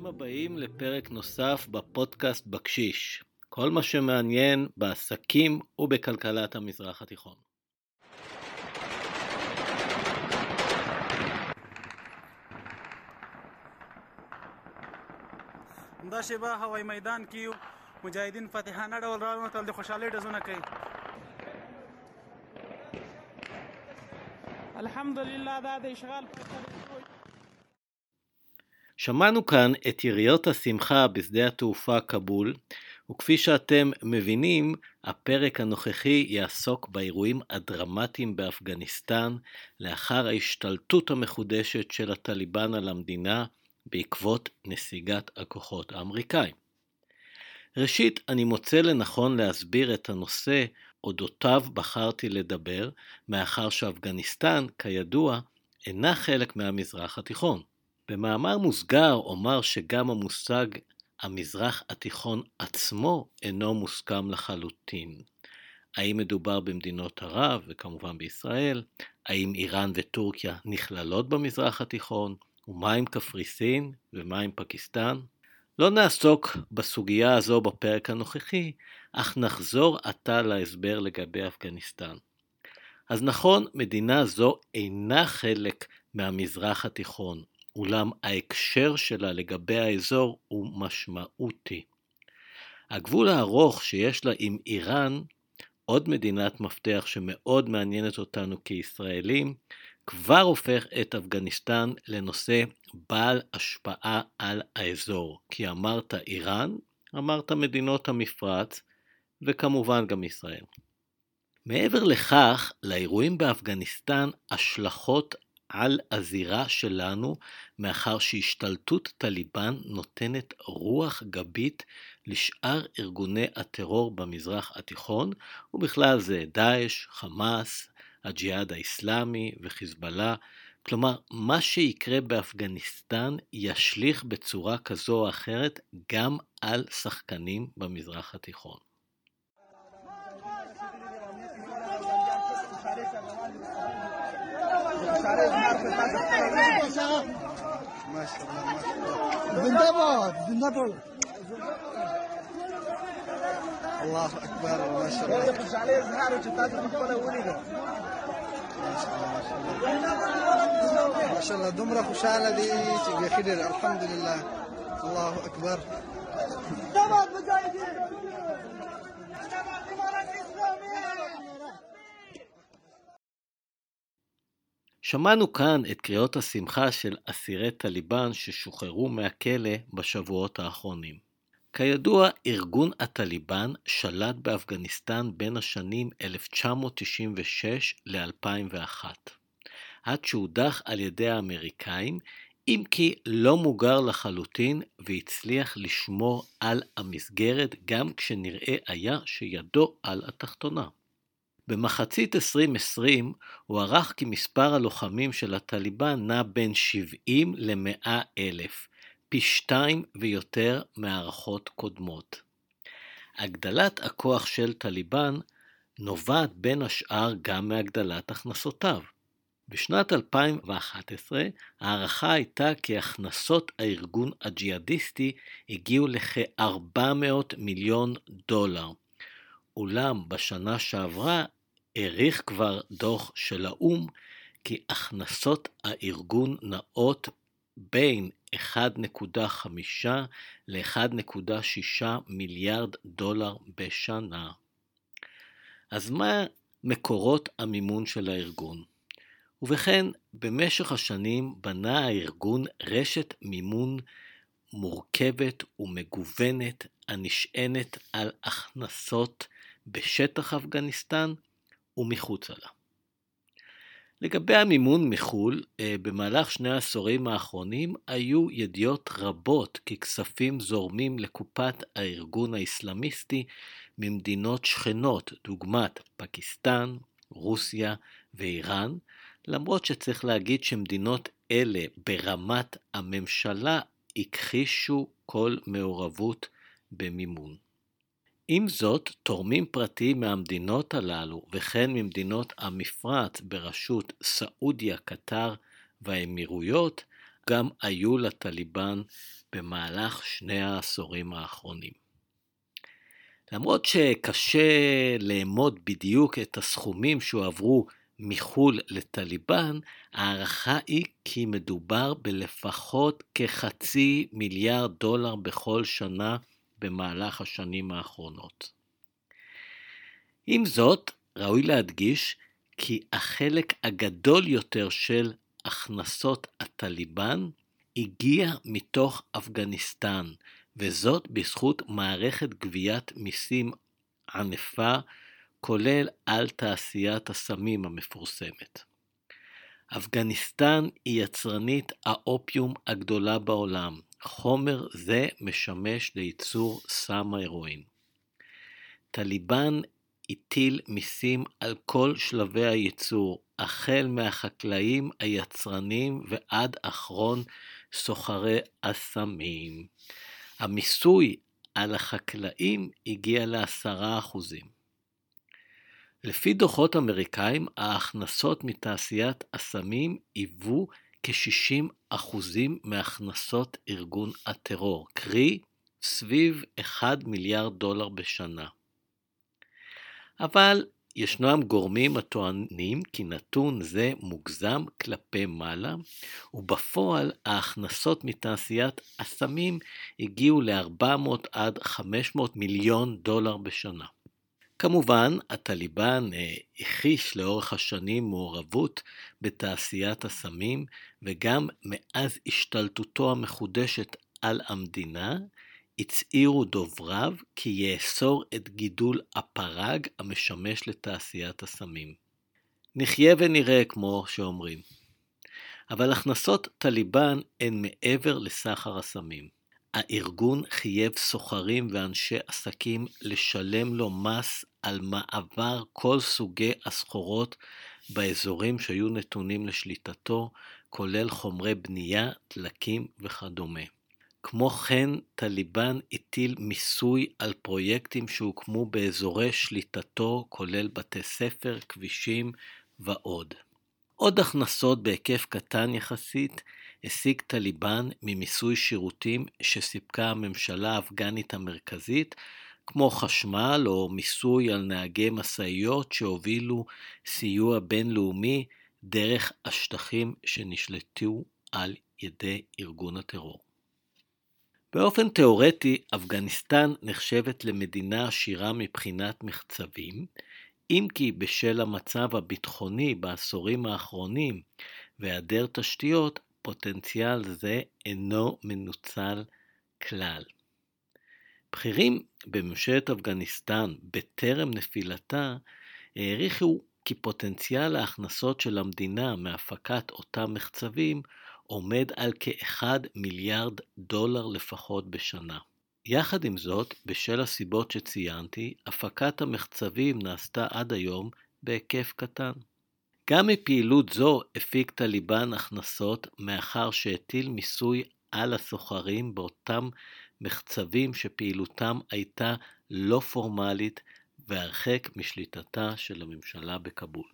ברוכים הבאים לפרק נוסף בפודקאסט בקשיש. כל מה שמעניין בעסקים ובכלכלת המזרח התיכון. دا شیبه هوایي میدان کې یو مجاهدین فاتحانه ډول راوتل د خوشحالۍ ډزونه کوي الحمدلله دا د اشغال שמענו כאן את יריות השמחה בשדה התעופה כבול, וכפי שאתם מבינים, הפרק הנוכחי יעסוק באירועים הדרמטיים באפגניסטן לאחר ההשתלטות המחודשת של הטליבן על המדינה בעקבות נסיגת הכוחות האמריקאים. ראשית, אני מוצא לנכון להסביר את הנושא אודותיו בחרתי לדבר, מאחר שאפגניסטן, כידוע, אינה חלק מהמזרח התיכון. במאמר מוסגר אומר שגם המושג המזרח התיכון עצמו אינו מוסכם לחלוטין. האם מדובר במדינות ערב, וכמובן בישראל? האם איראן וטורקיה נכללות במזרח התיכון? ומה עם קפריסין? ומה עם פקיסטן? לא נעסוק בסוגיה הזו בפרק הנוכחי, אך נחזור עתה להסבר לגבי אפגניסטן. אז נכון, מדינה זו אינה חלק מהמזרח התיכון, אולם ההקשר שלה לגבי האזור הוא משמעותי. הגבול הארוך שיש לה עם איראן, עוד מדינת מפתח שמאוד מעניינת אותנו כישראלים, כבר הופך את אפגניסטן לנושא בעל השפעה על האזור. כי אמרת איראן, אמרת מדינות המפרץ, וכמובן גם ישראל. מעבר לכך, לאירועים באפגניסטן השלכות על הזירה שלנו, מאחר שהשתלטות טליבן נותנת רוח גבית לשאר ארגוני הטרור במזרח התיכון, ובכלל זה דאעש, חמאס, הג'יהאד האיסלאמי וחיזבאללה. כלומר, מה שיקרה באפגניסטן ישליך בצורה כזו או אחרת גם על שחקנים במזרח התיכון. زندباد زندباد. الله أكبر ما شاء الله. يخرج عليه زهار وجتاته مقبله ولده ما شاء الله دمرة خوشاله دي. تبقى خير الحمد لله. الله أكبر. زندباد مجاهدين שמענו כאן את קריאות השמחה של אסירי טליבן ששוחררו מהכלא בשבועות האחרונים. כידוע, ארגון הטליבן שלט באפגניסטן בין השנים 1996 ל-2001, עד שהודח על ידי האמריקאים, אם כי לא מוגר לחלוטין והצליח לשמור על המסגרת גם כשנראה היה שידו על התחתונה. במחצית 2020 הוערך כי מספר הלוחמים של הטליבן נע בין 70 ל-100 אלף, פי שתיים ויותר מהערכות קודמות. הגדלת הכוח של טליבן נובעת בין השאר גם מהגדלת הכנסותיו. בשנת 2011 ההערכה הייתה כי הכנסות הארגון הג'יהאדיסטי הגיעו לכ-400 מיליון דולר. אולם בשנה שעברה העריך כבר דוח של האו"ם כי הכנסות הארגון נעות בין 1.5 ל-1.6 מיליארד דולר בשנה. אז מה מקורות המימון של הארגון? ובכן, במשך השנים בנה הארגון רשת מימון מורכבת ומגוונת הנשענת על הכנסות בשטח אפגניסטן ומחוצה לה. לגבי המימון מחו"ל, אה, במהלך שני העשורים האחרונים היו ידיעות רבות כי כספים זורמים לקופת הארגון האסלאמיסטי ממדינות שכנות, דוגמת פקיסטן, רוסיה ואיראן, למרות שצריך להגיד שמדינות אלה ברמת הממשלה הכחישו כל מעורבות במימון. עם זאת, תורמים פרטיים מהמדינות הללו וכן ממדינות המפרץ בראשות סעודיה, קטר והאמירויות גם היו לטליבן במהלך שני העשורים האחרונים. למרות שקשה לאמוד בדיוק את הסכומים שהועברו מחו"ל לטליבן, ההערכה היא כי מדובר בלפחות כחצי מיליארד דולר בכל שנה במהלך השנים האחרונות. עם זאת, ראוי להדגיש כי החלק הגדול יותר של הכנסות הטליבן הגיע מתוך אפגניסטן, וזאת בזכות מערכת גביית מיסים ענפה, כולל על תעשיית הסמים המפורסמת. אפגניסטן היא יצרנית האופיום הגדולה בעולם. חומר זה משמש לייצור סם ההרואין. טליבן הטיל מיסים על כל שלבי הייצור, החל מהחקלאים, היצרנים ועד אחרון סוחרי הסמים. המיסוי על החקלאים הגיע לעשרה אחוזים. לפי דוחות אמריקאים, ההכנסות מתעשיית הסמים היוו כ-60 אחוזים מהכנסות ארגון הטרור, קרי סביב 1 מיליארד דולר בשנה. אבל ישנם גורמים הטוענים כי נתון זה מוגזם כלפי מעלה, ובפועל ההכנסות מתעשיית הסמים הגיעו ל-400 עד 500 מיליון דולר בשנה. כמובן, הטליבן אה, הכחיש לאורך השנים מעורבות בתעשיית הסמים, וגם מאז השתלטותו המחודשת על המדינה, הצהירו דובריו כי יאסור את גידול הפרג המשמש לתעשיית הסמים. נחיה ונראה, כמו שאומרים. אבל הכנסות טליבן הן מעבר לסחר הסמים. הארגון חייב סוחרים ואנשי עסקים לשלם לו מס על מעבר כל סוגי הסחורות באזורים שהיו נתונים לשליטתו, כולל חומרי בנייה, דלקים וכדומה. כמו כן, טליבן הטיל מיסוי על פרויקטים שהוקמו באזורי שליטתו, כולל בתי ספר, כבישים ועוד. עוד הכנסות בהיקף קטן יחסית השיג טליבן ממיסוי שירותים שסיפקה הממשלה האפגנית המרכזית, כמו חשמל או מיסוי על נהגי משאיות שהובילו סיוע בינלאומי דרך השטחים שנשלטו על ידי ארגון הטרור. באופן תאורטי, אפגניסטן נחשבת למדינה עשירה מבחינת מחצבים, אם כי בשל המצב הביטחוני בעשורים האחרונים והיעדר תשתיות, פוטנציאל זה אינו מנוצל כלל. בכירים בממשלת אפגניסטן בטרם נפילתה העריכו כי פוטנציאל ההכנסות של המדינה מהפקת אותם מחצבים עומד על כ-1 מיליארד דולר לפחות בשנה. יחד עם זאת, בשל הסיבות שציינתי, הפקת המחצבים נעשתה עד היום בהיקף קטן. גם מפעילות זו הפיק טליבן הכנסות מאחר שהטיל מיסוי על הסוחרים באותם מחצבים שפעילותם הייתה לא פורמלית והרחק משליטתה של הממשלה בכבול.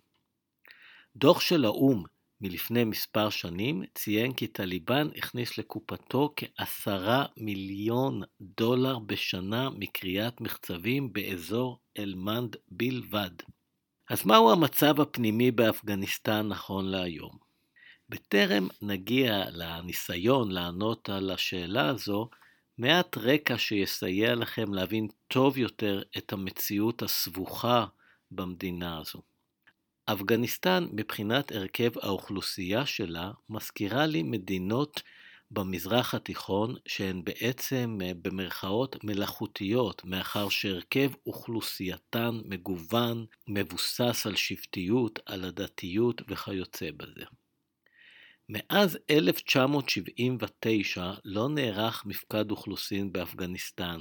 דוח של האו"ם מלפני מספר שנים ציין כי טליבן הכניס לקופתו כעשרה מיליון דולר בשנה מקריאת מחצבים באזור אל-מנד בלבד. אז מהו המצב הפנימי באפגניסטן נכון להיום? בטרם נגיע לניסיון לענות על השאלה הזו, מעט רקע שיסייע לכם להבין טוב יותר את המציאות הסבוכה במדינה הזו. אפגניסטן מבחינת הרכב האוכלוסייה שלה מזכירה לי מדינות במזרח התיכון שהן בעצם אה, במרכאות מלאכותיות מאחר שהרכב אוכלוסייתן מגוון, מבוסס על שבטיות, על הדתיות וכיוצא בזה. מאז 1979 לא נערך מפקד אוכלוסין באפגניסטן,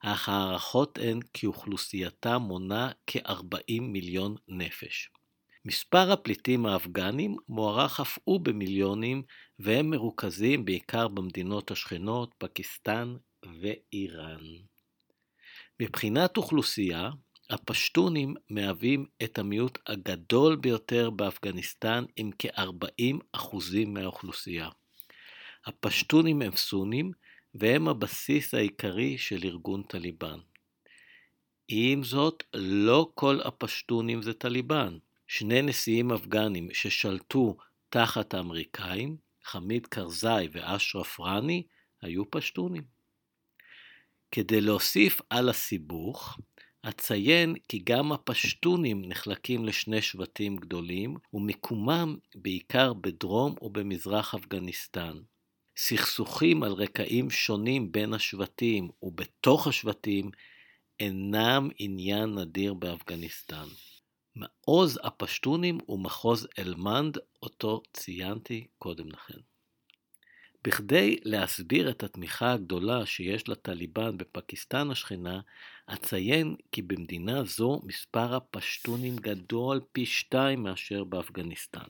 אך ההערכות הן כי אוכלוסייתה מונה כ-40 מיליון נפש. מספר הפליטים האפגנים מוערך אף הוא במיליונים, והם מרוכזים בעיקר במדינות השכנות, פקיסטן ואיראן. מבחינת אוכלוסייה, הפשטונים מהווים את המיעוט הגדול ביותר באפגניסטן עם כ-40% מהאוכלוסייה. הפשטונים הם סונים והם הבסיס העיקרי של ארגון טליבן. עם זאת, לא כל הפשטונים זה טליבן. שני נשיאים אפגנים ששלטו תחת האמריקאים, חמיד קרזאי ואשרף ראני, היו פשטונים. כדי להוסיף על הסיבוך, אציין כי גם הפשטונים נחלקים לשני שבטים גדולים, ומיקומם בעיקר בדרום ובמזרח אפגניסטן. סכסוכים על רקעים שונים בין השבטים ובתוך השבטים אינם עניין נדיר באפגניסטן. מעוז הפשטונים הוא מחוז אלמנד, אותו ציינתי קודם לכן. בכדי להסביר את התמיכה הגדולה שיש לטליבן בפקיסטן השכנה, אציין כי במדינה זו מספר הפשטונים גדול פי שתיים מאשר באפגניסטן.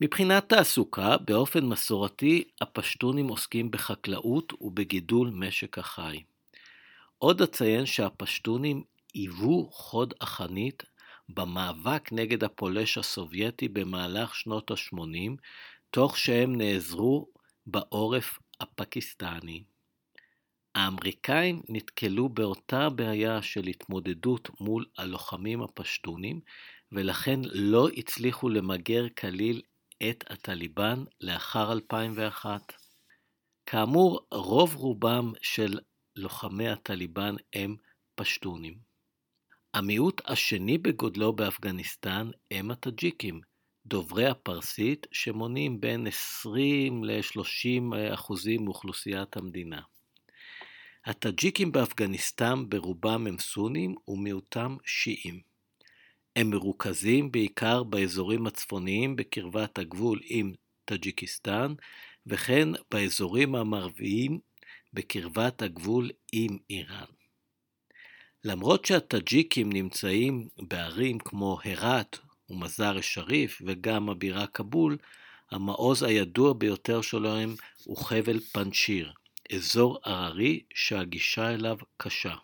מבחינת תעסוקה, באופן מסורתי, הפשטונים עוסקים בחקלאות ובגידול משק החי. עוד אציין שהפשטונים היוו חוד החנית במאבק נגד הפולש הסובייטי במהלך שנות ה-80, תוך שהם נעזרו בעורף הפקיסטני. האמריקאים נתקלו באותה בעיה של התמודדות מול הלוחמים הפשטונים, ולכן לא הצליחו למגר כליל את הטליבן לאחר 2001. כאמור, רוב רובם של לוחמי הטליבן הם פשטונים. המיעוט השני בגודלו באפגניסטן הם הטאג'יקים, דוברי הפרסית שמונים בין 20 ל-30 אחוזים מאוכלוסיית המדינה. הטאג'יקים באפגניסטן ברובם הם סונים ומיעוטם שיעים. הם מרוכזים בעיקר באזורים הצפוניים בקרבת הגבול עם טאג'יקיסטן, וכן באזורים המערביים בקרבת הגבול עם איראן. למרות שהטאג'יקים נמצאים בערים כמו הרת ומזאר א-שריף וגם הבירה כבול, המעוז הידוע ביותר שלהם הוא חבל פנצ'יר, אזור הררי שהגישה אליו קשה.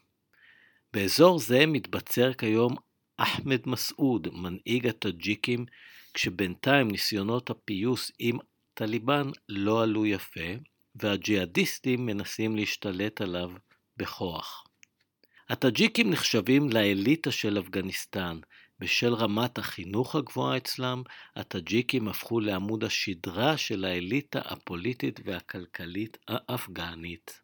באזור זה מתבצר כיום אחמד מסעוד, מנהיג הטאג'יקים, כשבינתיים ניסיונות הפיוס עם טליבן לא עלו יפה, והג'יהאדיסטים מנסים להשתלט עליו בכוח. הטאג'יקים נחשבים לאליטה של אפגניסטן. בשל רמת החינוך הגבוהה אצלם, הטאג'יקים הפכו לעמוד השדרה של האליטה הפוליטית והכלכלית האפגנית.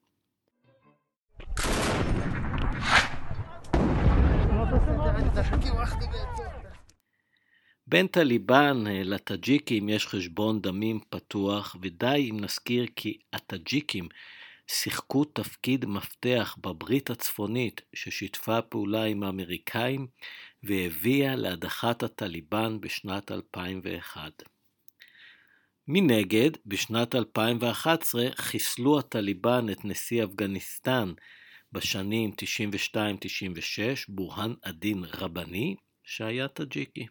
בין טליבן אה, לטאג'יקים יש חשבון דמים פתוח, ודי אם נזכיר כי הטאג'יקים שיחקו תפקיד מפתח בברית הצפונית ששיתפה פעולה עם האמריקאים והביאה להדחת הטליבן בשנת 2001. מנגד, בשנת 2011 חיסלו הטליבן את נשיא אפגניסטן בשנים 92-96, בורהאן א-דין רבני, שהיה טאג'יקי.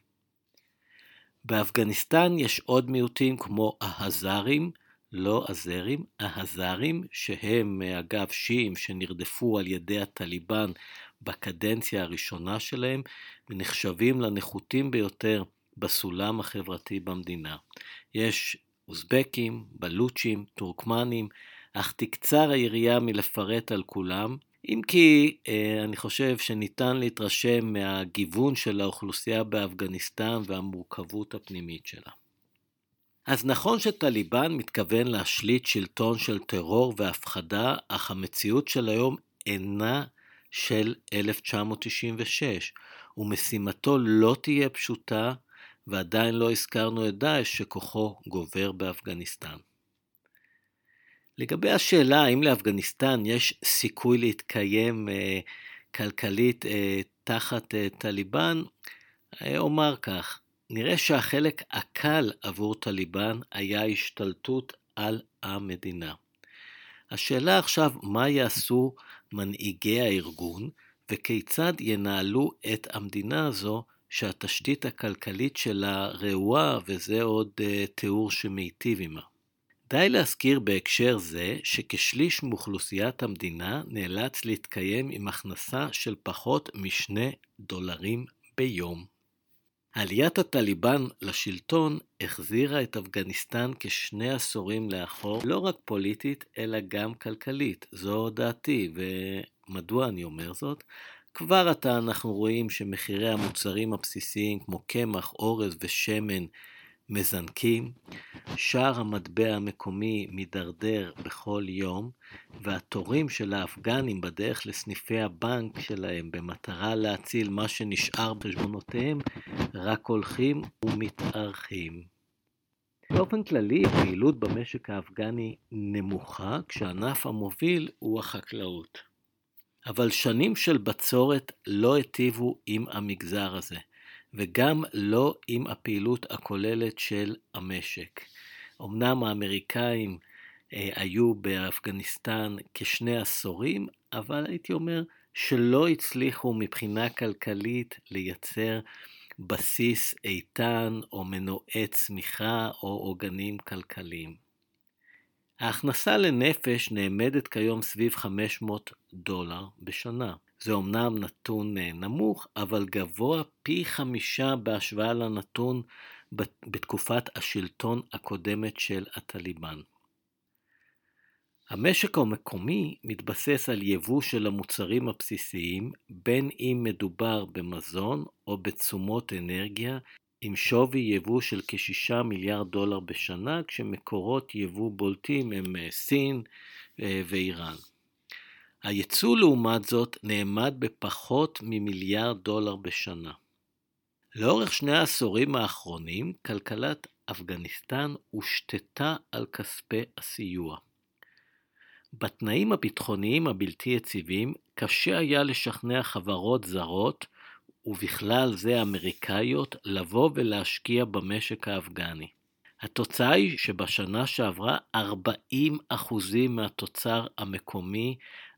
באפגניסטן יש עוד מיעוטים כמו ההזרים, לא הזרים, ההזרים, שהם אגב שיעים שנרדפו על ידי הטליבן בקדנציה הראשונה שלהם, ונחשבים לנחותים ביותר בסולם החברתי במדינה. יש אוזבקים, בלוצ'ים, טורקמנים, אך תקצר היריעה מלפרט על כולם, אם כי אה, אני חושב שניתן להתרשם מהגיוון של האוכלוסייה באפגניסטן והמורכבות הפנימית שלה. אז נכון שטליבן מתכוון להשליט שלטון של טרור והפחדה, אך המציאות של היום אינה של 1996, ומשימתו לא תהיה פשוטה, ועדיין לא הזכרנו את דאעש שכוחו גובר באפגניסטן. לגבי השאלה האם לאפגניסטן יש סיכוי להתקיים אה, כלכלית אה, תחת אה, טליבן, אה, אומר כך, נראה שהחלק הקל עבור טליבן היה השתלטות על המדינה. השאלה עכשיו, מה יעשו מנהיגי הארגון וכיצד ינהלו את המדינה הזו שהתשתית הכלכלית שלה רעועה וזה עוד uh, תיאור שמיטיב עימה. די להזכיר בהקשר זה שכשליש מאוכלוסיית המדינה נאלץ להתקיים עם הכנסה של פחות משני דולרים ביום. עליית הטליבן לשלטון החזירה את אפגניסטן כשני עשורים לאחור, לא רק פוליטית, אלא גם כלכלית. זו דעתי, ומדוע אני אומר זאת? כבר עתה אנחנו רואים שמחירי המוצרים הבסיסיים כמו קמח, אורז ושמן מזנקים, שער המטבע המקומי מידרדר בכל יום, והתורים של האפגנים בדרך לסניפי הבנק שלהם במטרה להציל מה שנשאר בחשבונותיהם רק הולכים ומתארכים. באופן כללי, הפעילות במשק האפגני נמוכה, כשהענף המוביל הוא החקלאות. אבל שנים של בצורת לא היטיבו עם המגזר הזה. וגם לא עם הפעילות הכוללת של המשק. אמנם האמריקאים אה, היו באפגניסטן כשני עשורים, אבל הייתי אומר שלא הצליחו מבחינה כלכלית לייצר בסיס איתן או מנועי צמיחה או עוגנים כלכליים. ההכנסה לנפש נאמדת כיום סביב 500 דולר בשנה. זה אומנם נתון אה, נמוך, אבל גבוה פי חמישה בהשוואה לנתון בתקופת השלטון הקודמת של הטליבן. המשק המקומי מתבסס על יבוא של המוצרים הבסיסיים, בין אם מדובר במזון או בתשומות אנרגיה, עם שווי יבוא של כ-6 מיליארד דולר בשנה, כשמקורות יבוא בולטים הם אה, סין אה, ואיראן. הייצוא לעומת זאת נאמד בפחות ממיליארד דולר בשנה. לאורך שני העשורים האחרונים, כלכלת אפגניסטן הושתתה על כספי הסיוע. בתנאים הביטחוניים הבלתי יציבים, קשה היה לשכנע חברות זרות, ובכלל זה אמריקאיות, לבוא ולהשקיע במשק האפגני. התוצאה היא שבשנה שעברה 40% מהתוצר המקומי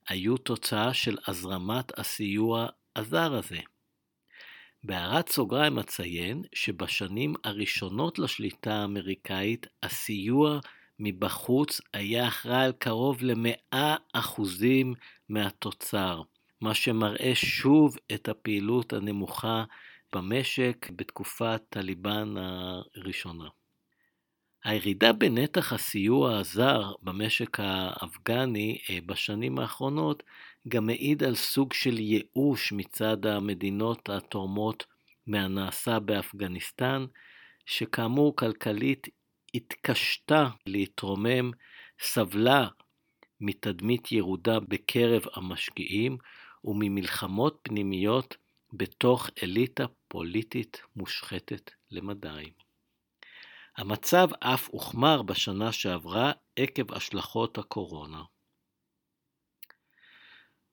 היו תוצאה של הזרמת הסיוע הזר הזה. בהערת סוגריים אציין שבשנים הראשונות לשליטה האמריקאית הסיוע מבחוץ היה אחראי על קרוב ל-100% מהתוצר, מה שמראה שוב את הפעילות הנמוכה במשק בתקופת טליבן הראשונה. הירידה בנתח הסיוע הזר במשק האפגני אה, בשנים האחרונות גם מעיד על סוג של ייאוש מצד המדינות התורמות מהנעשה באפגניסטן, שכאמור כלכלית התקשתה להתרומם, סבלה מתדמית ירודה בקרב המשקיעים וממלחמות פנימיות בתוך אליטה פוליטית מושחתת למדי. המצב אף הוחמר בשנה שעברה עקב השלכות הקורונה.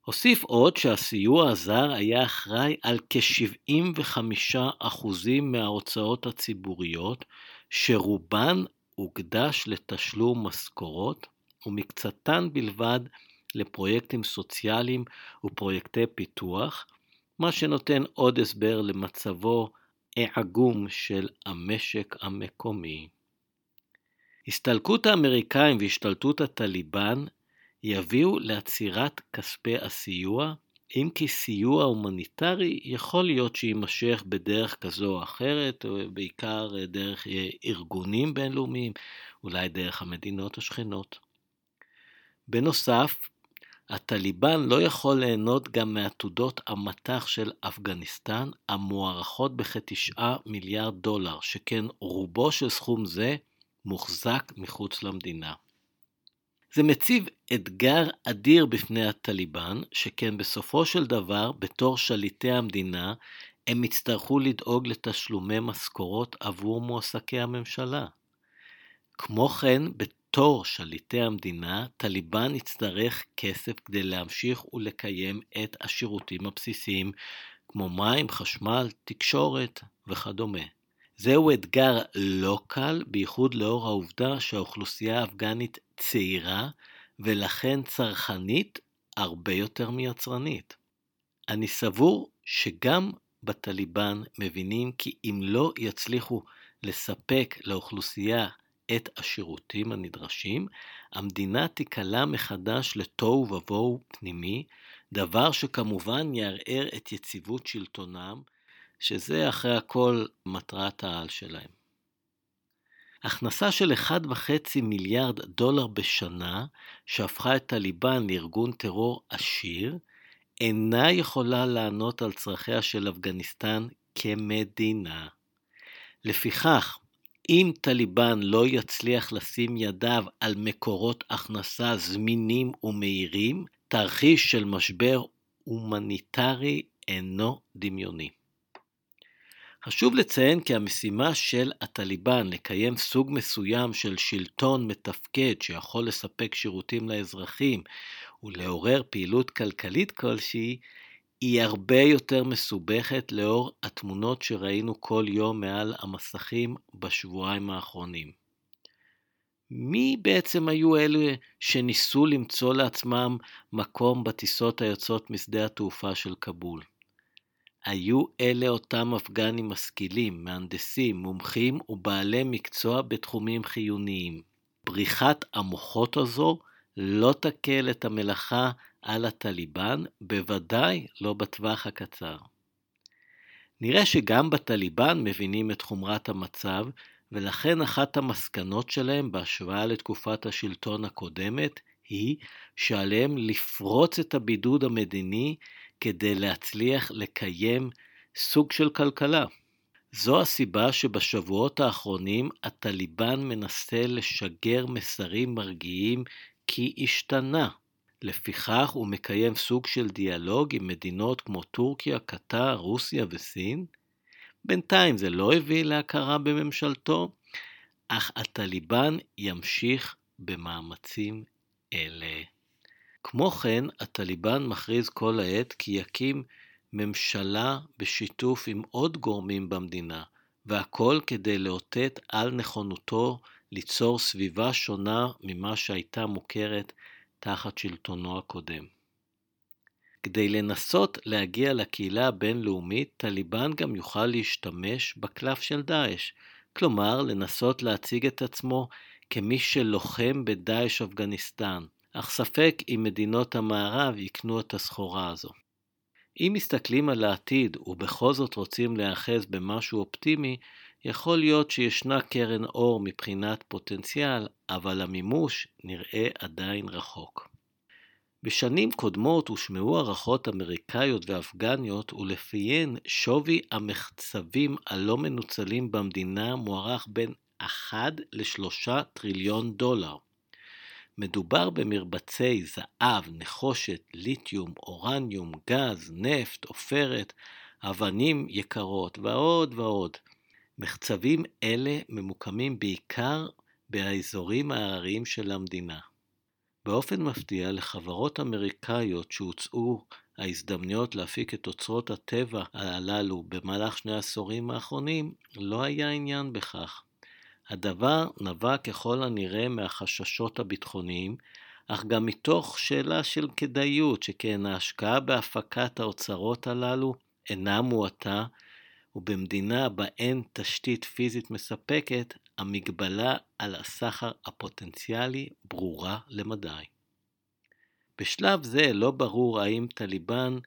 הוסיף עוד שהסיוע הזר היה אחראי על כ-75% מההוצאות הציבוריות, שרובן הוקדש לתשלום משכורות, ומקצתן בלבד לפרויקטים סוציאליים ופרויקטי פיתוח, מה שנותן עוד הסבר למצבו העגום של המשק המקומי. הסתלקות האמריקאים והשתלטות הטליבן יביאו לעצירת כספי הסיוע, אם כי סיוע הומניטרי יכול להיות שיימשך בדרך כזו או אחרת, בעיקר דרך ארגונים בינלאומיים, אולי דרך המדינות השכנות. בנוסף, הטליבן לא יכול ליהנות גם מעתודות המטח של אפגניסטן, המוערכות בכתשעה מיליארד דולר, שכן רובו של סכום זה מוחזק מחוץ למדינה. זה מציב אתגר אדיר בפני הטליבן, שכן בסופו של דבר, בתור שליטי המדינה, הם יצטרכו לדאוג לתשלומי משכורות עבור מועסקי הממשלה. כמו כן, בתור שליטי המדינה, טליבן יצטרך כסף כדי להמשיך ולקיים את השירותים הבסיסיים, כמו מים, חשמל, תקשורת וכדומה. זהו אתגר לא קל, בייחוד לאור העובדה שהאוכלוסייה האפגנית צעירה ולכן צרכנית הרבה יותר מיצרנית. אני סבור שגם בטליבן מבינים כי אם לא יצליחו לספק לאוכלוסייה את השירותים הנדרשים, המדינה תיקלע מחדש לתוהו ובוהו פנימי, דבר שכמובן יערער את יציבות שלטונם שזה אחרי הכל מטרת העל שלהם. הכנסה של 1.5 מיליארד דולר בשנה, שהפכה את טליבן לארגון טרור עשיר, אינה יכולה לענות על צרכיה של אפגניסטן כמדינה. לפיכך, אם טליבן לא יצליח לשים ידיו על מקורות הכנסה זמינים ומהירים, תרחיש של משבר הומניטרי אינו דמיוני. חשוב לציין כי המשימה של הטליבן לקיים סוג מסוים של שלטון מתפקד שיכול לספק שירותים לאזרחים ולעורר פעילות כלכלית כלשהי, היא הרבה יותר מסובכת לאור התמונות שראינו כל יום מעל המסכים בשבועיים האחרונים. מי בעצם היו אלה שניסו למצוא לעצמם מקום בטיסות היוצאות משדה התעופה של כבול? היו אלה אותם אפגנים משכילים, מהנדסים, מומחים ובעלי מקצוע בתחומים חיוניים. בריחת המוחות הזו לא תקל את המלאכה על הטליבן, בוודאי לא בטווח הקצר. נראה שגם בטליבן מבינים את חומרת המצב, ולכן אחת המסקנות שלהם בהשוואה לתקופת השלטון הקודמת היא שעליהם לפרוץ את הבידוד המדיני כדי להצליח לקיים סוג של כלכלה. זו הסיבה שבשבועות האחרונים הטליבן מנסה לשגר מסרים מרגיעים כי השתנה. לפיכך הוא מקיים סוג של דיאלוג עם מדינות כמו טורקיה, קטר, רוסיה וסין. בינתיים זה לא הביא להכרה בממשלתו, אך הטליבן ימשיך במאמצים אלה. כמו כן, הטליבן מכריז כל העת כי יקים ממשלה בשיתוף עם עוד גורמים במדינה, והכל כדי לאותת על נכונותו ליצור סביבה שונה ממה שהייתה מוכרת תחת שלטונו הקודם. כדי לנסות להגיע לקהילה הבינלאומית, טליבן גם יוכל להשתמש בקלף של דאעש, כלומר לנסות להציג את עצמו כמי שלוחם בדאעש אפגניסטן, אך ספק אם מדינות המערב יקנו את הסחורה הזו. אם מסתכלים על העתיד ובכל זאת רוצים להיאחז במשהו אופטימי, יכול להיות שישנה קרן אור מבחינת פוטנציאל, אבל המימוש נראה עדיין רחוק. בשנים קודמות הושמעו הערכות אמריקאיות ואפגניות ולפיהן שווי המחצבים הלא מנוצלים במדינה מוערך בין 1 ל-3 טריליון דולר. מדובר במרבצי זהב, נחושת, ליתיום, אורניום, גז, נפט, עופרת, אבנים יקרות ועוד ועוד. מחצבים אלה ממוקמים בעיקר באזורים ההרריים של המדינה. באופן מפתיע, לחברות אמריקאיות שהוצאו ההזדמנויות להפיק את אוצרות הטבע הללו במהלך שני העשורים האחרונים, לא היה עניין בכך. הדבר נבע ככל הנראה מהחששות הביטחוניים, אך גם מתוך שאלה של כדאיות, שכן ההשקעה בהפקת האוצרות הללו אינה מועטה, ובמדינה בה אין תשתית פיזית מספקת, המגבלה על הסחר הפוטנציאלי ברורה למדי. בשלב זה לא ברור האם טליבן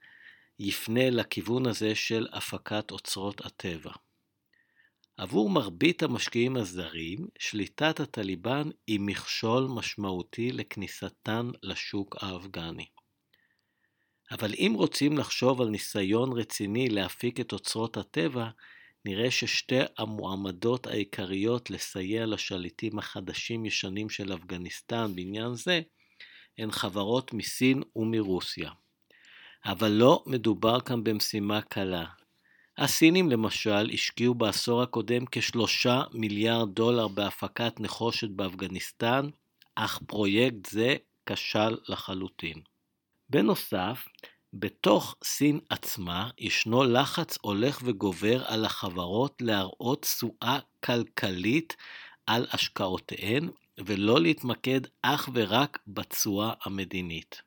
יפנה לכיוון הזה של הפקת אוצרות הטבע. עבור מרבית המשקיעים הזרים, שליטת הטליבן היא מכשול משמעותי לכניסתן לשוק האפגני. אבל אם רוצים לחשוב על ניסיון רציני להפיק את אוצרות הטבע, נראה ששתי המועמדות העיקריות לסייע לשליטים החדשים-ישנים של אפגניסטן בעניין זה, הן חברות מסין ומרוסיה. אבל לא מדובר כאן במשימה קלה. הסינים למשל השקיעו בעשור הקודם כשלושה מיליארד דולר בהפקת נחושת באפגניסטן, אך פרויקט זה כשל לחלוטין. בנוסף, בתוך סין עצמה ישנו לחץ הולך וגובר על החברות להראות תשואה כלכלית על השקעותיהן, ולא להתמקד אך ורק בתשואה המדינית.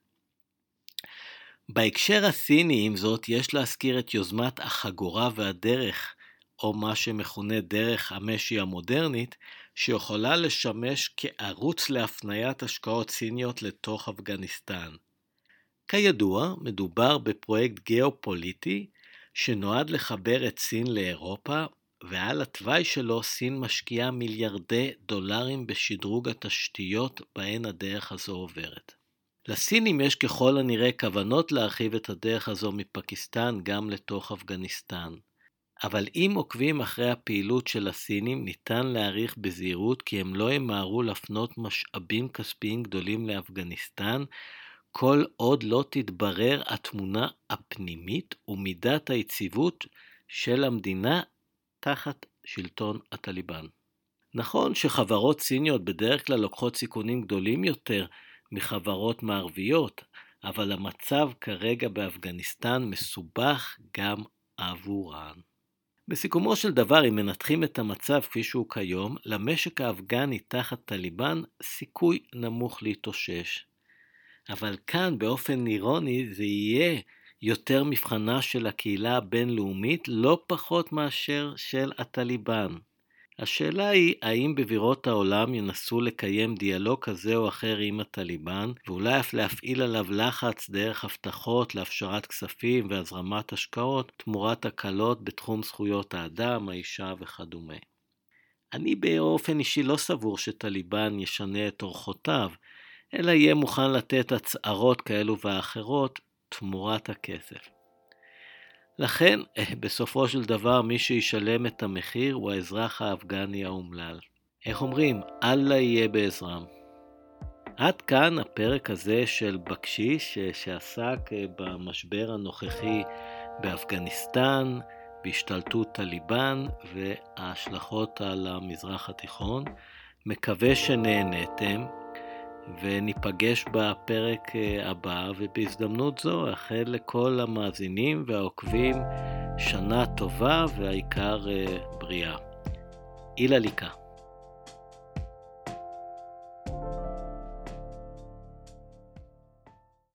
בהקשר הסיני, עם זאת, יש להזכיר את יוזמת החגורה והדרך, או מה שמכונה דרך המשי המודרנית, שיכולה לשמש כערוץ להפניית השקעות סיניות לתוך אפגניסטן. כידוע, מדובר בפרויקט גיאופוליטי שנועד לחבר את סין לאירופה, ועל התוואי שלו סין משקיעה מיליארדי דולרים בשדרוג התשתיות בהן הדרך הזו עוברת. לסינים יש ככל הנראה כוונות להרחיב את הדרך הזו מפקיסטן גם לתוך אפגניסטן. אבל אם עוקבים אחרי הפעילות של הסינים, ניתן להעריך בזהירות כי הם לא ימהרו להפנות משאבים כספיים גדולים לאפגניסטן, כל עוד לא תתברר התמונה הפנימית ומידת היציבות של המדינה תחת שלטון הטליבן. נכון שחברות סיניות בדרך כלל לוקחות סיכונים גדולים יותר מחברות מערביות, אבל המצב כרגע באפגניסטן מסובך גם עבורן. בסיכומו של דבר, אם מנתחים את המצב כפי שהוא כיום, למשק האפגני תחת טליבן סיכוי נמוך להתאושש. אבל כאן, באופן אירוני, זה יהיה יותר מבחנה של הקהילה הבינלאומית, לא פחות מאשר של הטליבן. השאלה היא, האם בבירות העולם ינסו לקיים דיאלוג כזה או אחר עם הטליבן, ואולי אף להפעיל עליו לחץ דרך הבטחות להפשרת כספים והזרמת השקעות תמורת הקלות בתחום זכויות האדם, האישה וכדומה. אני באופן אישי לא סבור שטליבן ישנה את אורחותיו, אלא יהיה מוכן לתת הצהרות כאלו ואחרות תמורת הכסף. לכן, אה, בסופו של דבר, מי שישלם את המחיר הוא האזרח האפגני האומלל. איך אומרים? אללה יהיה בעזרם. עד כאן הפרק הזה של בקשיש שעסק אה, במשבר הנוכחי באפגניסטן, בהשתלטות טליבן וההשלכות על המזרח התיכון. מקווה שנהניתם. וניפגש בפרק אה, הבא, ובהזדמנות זו אאחל לכל המאזינים והעוקבים שנה טובה והעיקר אה, בריאה. אילה ליקה